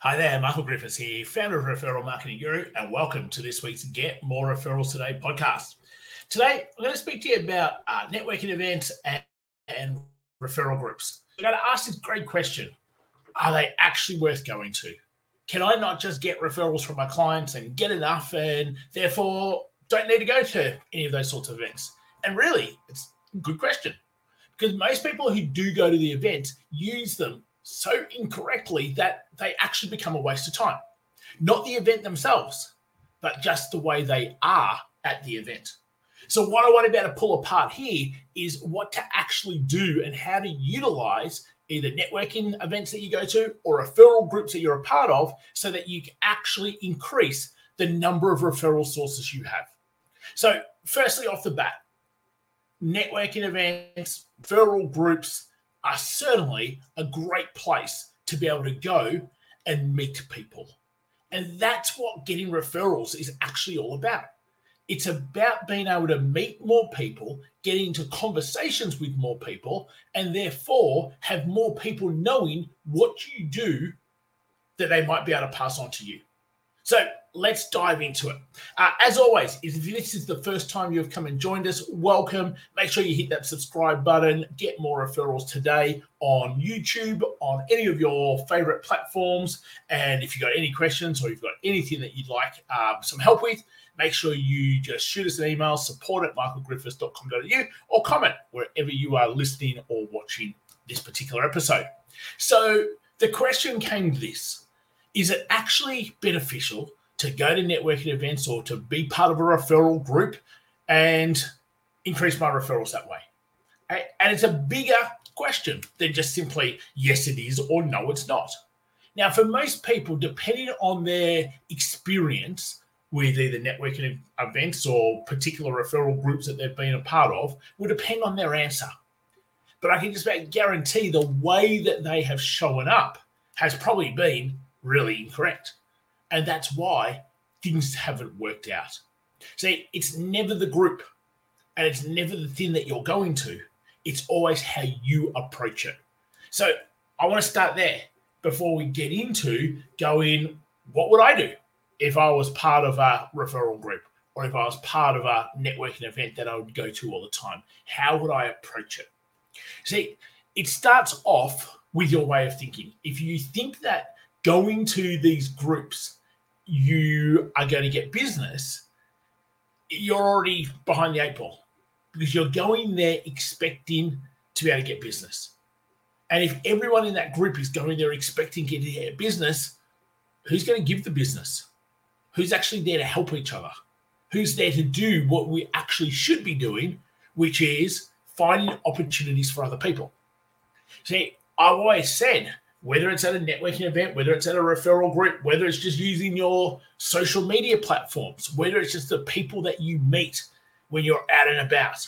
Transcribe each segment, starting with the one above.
Hi there, Michael Griffiths here, founder of Referral Marketing Guru, and welcome to this week's Get More Referrals Today podcast. Today, I'm going to speak to you about uh, networking events and, and referral groups. I'm going to ask this great question Are they actually worth going to? Can I not just get referrals from my clients and get enough and therefore don't need to go to any of those sorts of events? And really, it's a good question because most people who do go to the events use them so incorrectly that they actually become a waste of time. Not the event themselves, but just the way they are at the event. So, what I want to be able to pull apart here is what to actually do and how to utilize either networking events that you go to or referral groups that you're a part of so that you can actually increase the number of referral sources you have. So, firstly, off the bat, networking events, referral groups, are certainly a great place to be able to go and meet people. And that's what getting referrals is actually all about. It's about being able to meet more people, get into conversations with more people, and therefore have more people knowing what you do that they might be able to pass on to you. So let's dive into it. Uh, as always, if this is the first time you've come and joined us, welcome. Make sure you hit that subscribe button. Get more referrals today on YouTube, on any of your favorite platforms. And if you've got any questions or you've got anything that you'd like uh, some help with, make sure you just shoot us an email, support at michaelgriffiths.com.au, or comment wherever you are listening or watching this particular episode. So the question came this Is it actually beneficial to go to networking events or to be part of a referral group and increase my referrals that way? And it's a bigger question than just simply yes, it is or no, it's not. Now, for most people, depending on their experience with either networking events or particular referral groups that they've been a part of, will depend on their answer. But I can just about guarantee the way that they have shown up has probably been really incorrect. And that's why things haven't worked out. See, it's never the group and it's never the thing that you're going to, it's always how you approach it. So I want to start there before we get into going, what would I do if I was part of a referral group or if I was part of a networking event that I would go to all the time? How would I approach it? See, it starts off with your way of thinking. If you think that going to these groups you are going to get business, you're already behind the eight ball because you're going there expecting to be able to get business. And if everyone in that group is going there expecting to get business, who's going to give the business? Who's actually there to help each other? Who's there to do what we actually should be doing, which is finding opportunities for other people? See, I've always said whether it's at a networking event, whether it's at a referral group, whether it's just using your social media platforms, whether it's just the people that you meet when you're out and about.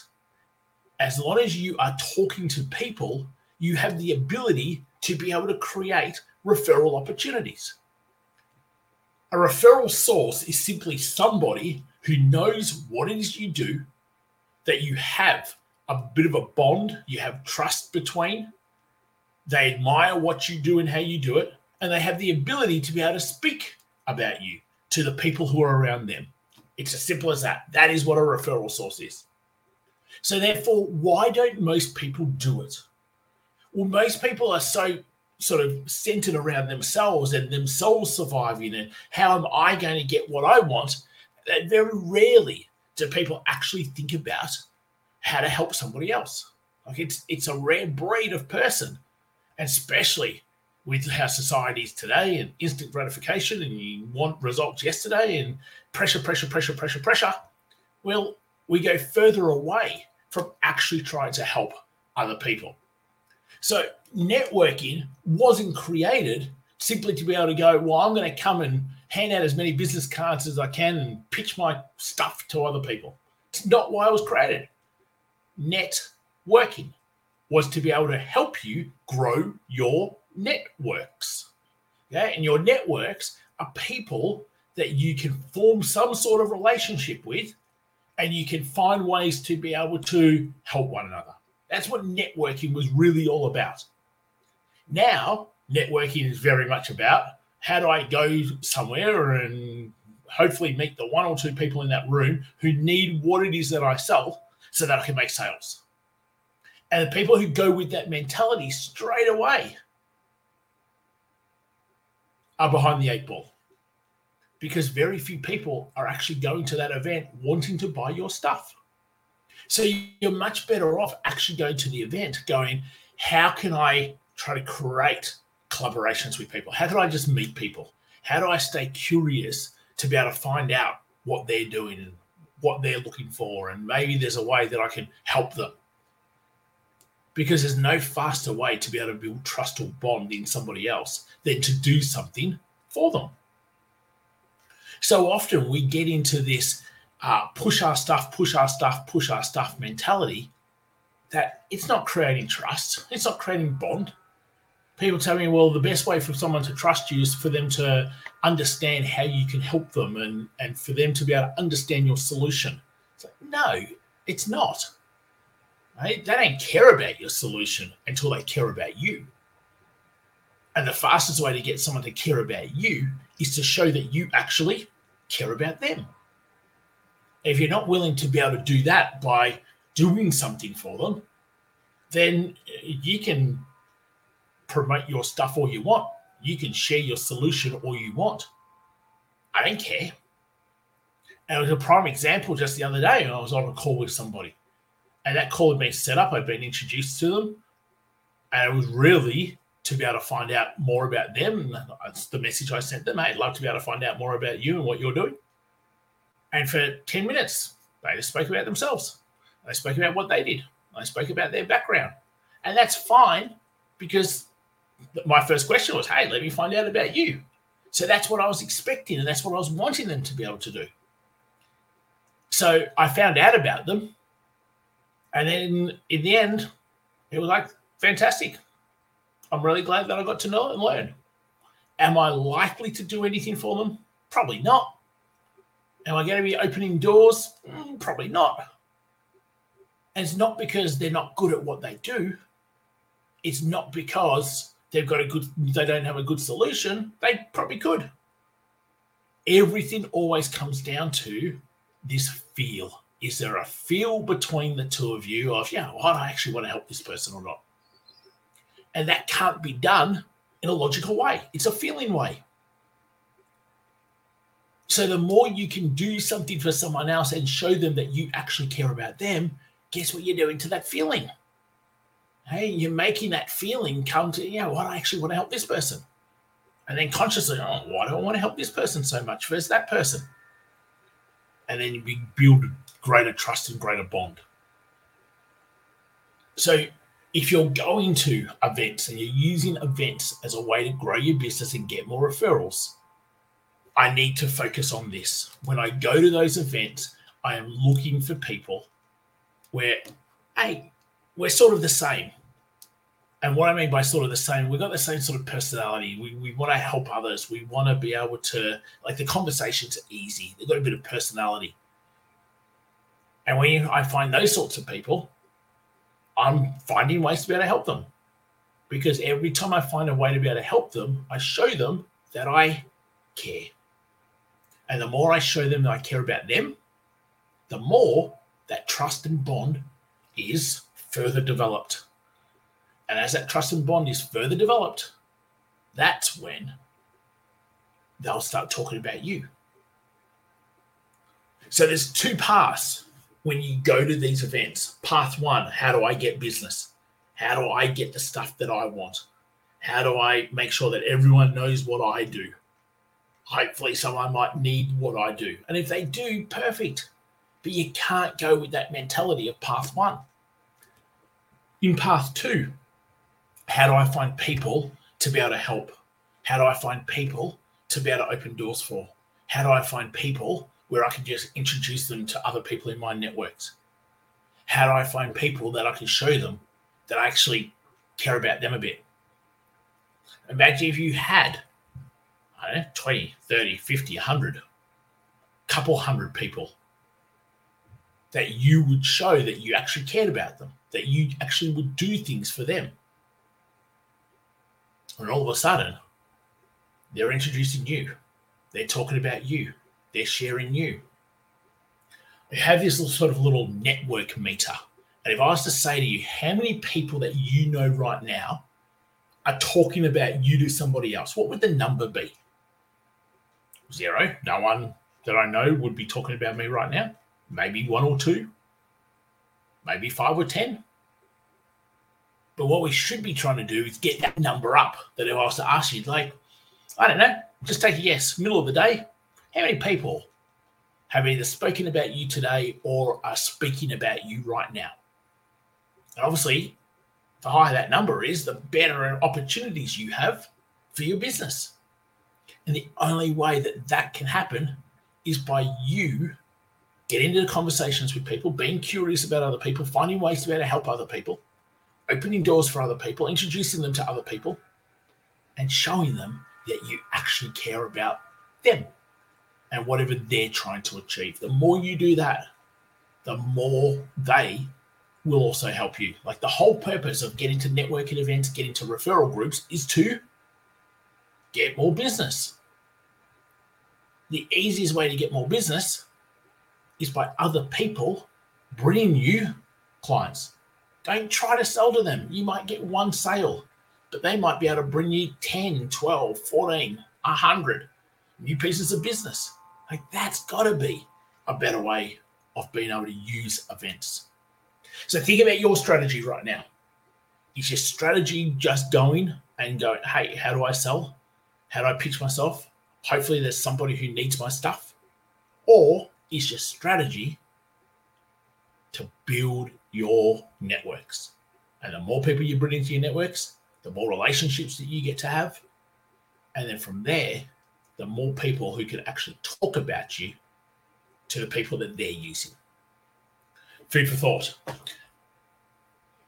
As long as you are talking to people, you have the ability to be able to create referral opportunities. A referral source is simply somebody who knows what it is you do, that you have a bit of a bond, you have trust between, they admire what you do and how you do it, and they have the ability to be able to speak about you to the people who are around them. It's as simple as that. That is what a referral source is. So, therefore, why don't most people do it? Well, most people are so sort of centered around themselves and themselves surviving and how am I going to get what I want that very rarely do people actually think about how to help somebody else. Like it's it's a rare breed of person especially with how society is today and instant gratification and you want results yesterday and pressure, pressure, pressure, pressure, pressure, well, we go further away from actually trying to help other people. So networking wasn't created simply to be able to go, well, I'm going to come and hand out as many business cards as I can and pitch my stuff to other people. It's not why it was created. Networking was to be able to help you grow your networks. Okay, and your networks are people that you can form some sort of relationship with and you can find ways to be able to help one another. That's what networking was really all about. Now, networking is very much about How do I go somewhere and hopefully meet the one or two people in that room who need what it is that I sell so that I can make sales? And the people who go with that mentality straight away are behind the eight ball because very few people are actually going to that event wanting to buy your stuff. So you're much better off actually going to the event, going, how can I try to create collaborations with people? How can I just meet people? How do I stay curious to be able to find out what they're doing and what they're looking for? And maybe there's a way that I can help them. Because there's no faster way to be able to build trust or bond in somebody else than to do something for them. So often we get into this uh, push our stuff, push our stuff, push our stuff mentality that it's not creating trust, it's not creating bond. People tell me, well, the best way for someone to trust you is for them to understand how you can help them and, and for them to be able to understand your solution. It's like, no, it's not. Right? They don't care about your solution until they care about you. And the fastest way to get someone to care about you is to show that you actually care about them. If you're not willing to be able to do that by doing something for them, then you can promote your stuff all you want. You can share your solution all you want. I don't care. And it was a prime example just the other day. I was on a call with somebody, and that call had been set up. I'd been introduced to them, and it was really to be able to find out more about them. That's the message I sent them. I'd love to be able to find out more about you and what you're doing. And for 10 minutes, they just spoke about themselves. They spoke about what they did. They spoke about their background. And that's fine because my first question was, hey, let me find out about you. So that's what I was expecting and that's what I was wanting them to be able to do. So I found out about them. And then in the end, it was like, fantastic. I'm really glad that I got to know and learn. Am I likely to do anything for them? Probably not. Am I going to be opening doors? Mm, probably not. And it's not because they're not good at what they do. It's not because they've got a good, they don't have a good solution. They probably could. Everything always comes down to this feel. Is there a feel between the two of you of, yeah, well, I actually want to help this person or not? And that can't be done in a logical way. It's a feeling way. So the more you can do something for someone else and show them that you actually care about them, guess what you're doing to that feeling? Hey, you're making that feeling come to, know, what I actually want to help this person. And then consciously, oh, why do I want to help this person so much versus that person? And then you build greater trust and greater bond. So if you're going to events and you're using events as a way to grow your business and get more referrals, I need to focus on this. When I go to those events, I am looking for people where, hey, we're sort of the same. And what I mean by sort of the same, we've got the same sort of personality. We, we want to help others. We want to be able to, like, the conversations are easy. They've got a bit of personality. And when I find those sorts of people, I'm finding ways to be able to help them. Because every time I find a way to be able to help them, I show them that I care. And the more I show them that I care about them, the more that trust and bond is further developed. And as that trust and bond is further developed, that's when they'll start talking about you. So there's two paths when you go to these events. Path one how do I get business? How do I get the stuff that I want? How do I make sure that everyone knows what I do? Hopefully, someone might need what I do. And if they do, perfect. But you can't go with that mentality of path one. In path two, how do I find people to be able to help? How do I find people to be able to open doors for? How do I find people where I can just introduce them to other people in my networks? How do I find people that I can show them that I actually care about them a bit? Imagine if you had, I don't know, 20, 30, 50, 100, couple hundred people that you would show that you actually cared about them, that you actually would do things for them. And all of a sudden, they're introducing you, they're talking about you, they're sharing you. You have this sort of little network meter. And if I was to say to you, how many people that you know right now are talking about you to somebody else, what would the number be? Zero. No one that I know would be talking about me right now. Maybe one or two, maybe five or 10. But what we should be trying to do is get that number up that if I was to ask you, like, I don't know, just take a guess, middle of the day, how many people have either spoken about you today or are speaking about you right now? And obviously, the higher that number is, the better opportunities you have for your business. And the only way that that can happen is by you getting into conversations with people, being curious about other people, finding ways to be able to help other people, opening doors for other people, introducing them to other people, and showing them that you actually care about them and whatever they're trying to achieve. The more you do that, the more they will also help you. Like the whole purpose of getting to networking events, getting to referral groups is to get more business. The easiest way to get more business is by other people bringing you clients. Don't try to sell to them. You might get one sale, but they might be able to bring you 10, 12, 14, 100 new pieces of business. Like that's got to be a better way of being able to use events. So think about your strategy right now. Is your strategy just going and going, hey, how do I sell? How do I pitch myself? Hopefully, there's somebody who needs my stuff. Or is your strategy to build your networks? And the more people you bring into your networks, the more relationships that you get to have. And then from there, the more people who can actually talk about you to the people that they're using. Food for thought.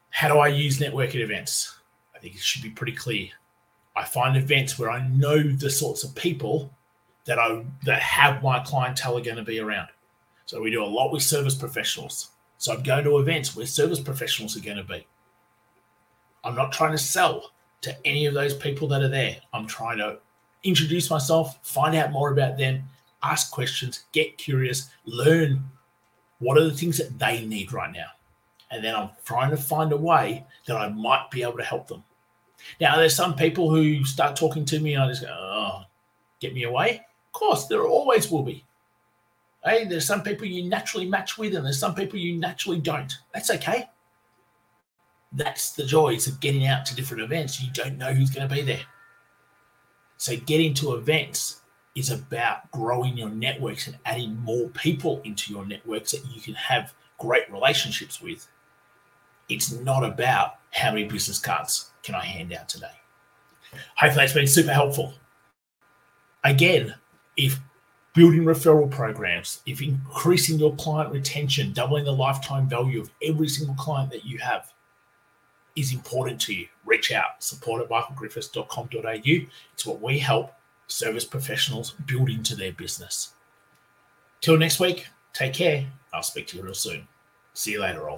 How do I use networking events? I think it should be pretty clear. I find events where I know the sorts of people that I that have my clientele are going to be around. So we do a lot with service professionals. So I'm going to events where service professionals are going to be. I'm not trying to sell to any of those people that are there. I'm trying to introduce myself, find out more about them, ask questions, get curious, learn what are the things that they need right now. And then I'm trying to find a way that I might be able to help them. Now, there's some people who start talking to me and I just go, oh, get me away. Of course, there always will be. Hey, there's some people you naturally match with, and there's some people you naturally don't. That's okay. That's the joys of getting out to different events. You don't know who's going to be there. So, getting to events is about growing your networks and adding more people into your networks that you can have great relationships with. It's not about how many business cards can I hand out today. Hopefully, that's been super helpful. Again, if building referral programs, if increasing your client retention, doubling the lifetime value of every single client that you have is important to you, reach out, support at michaelgriffiths.com.au. It's what we help service professionals build into their business. Till next week, take care. I'll speak to you real soon. See you later, all.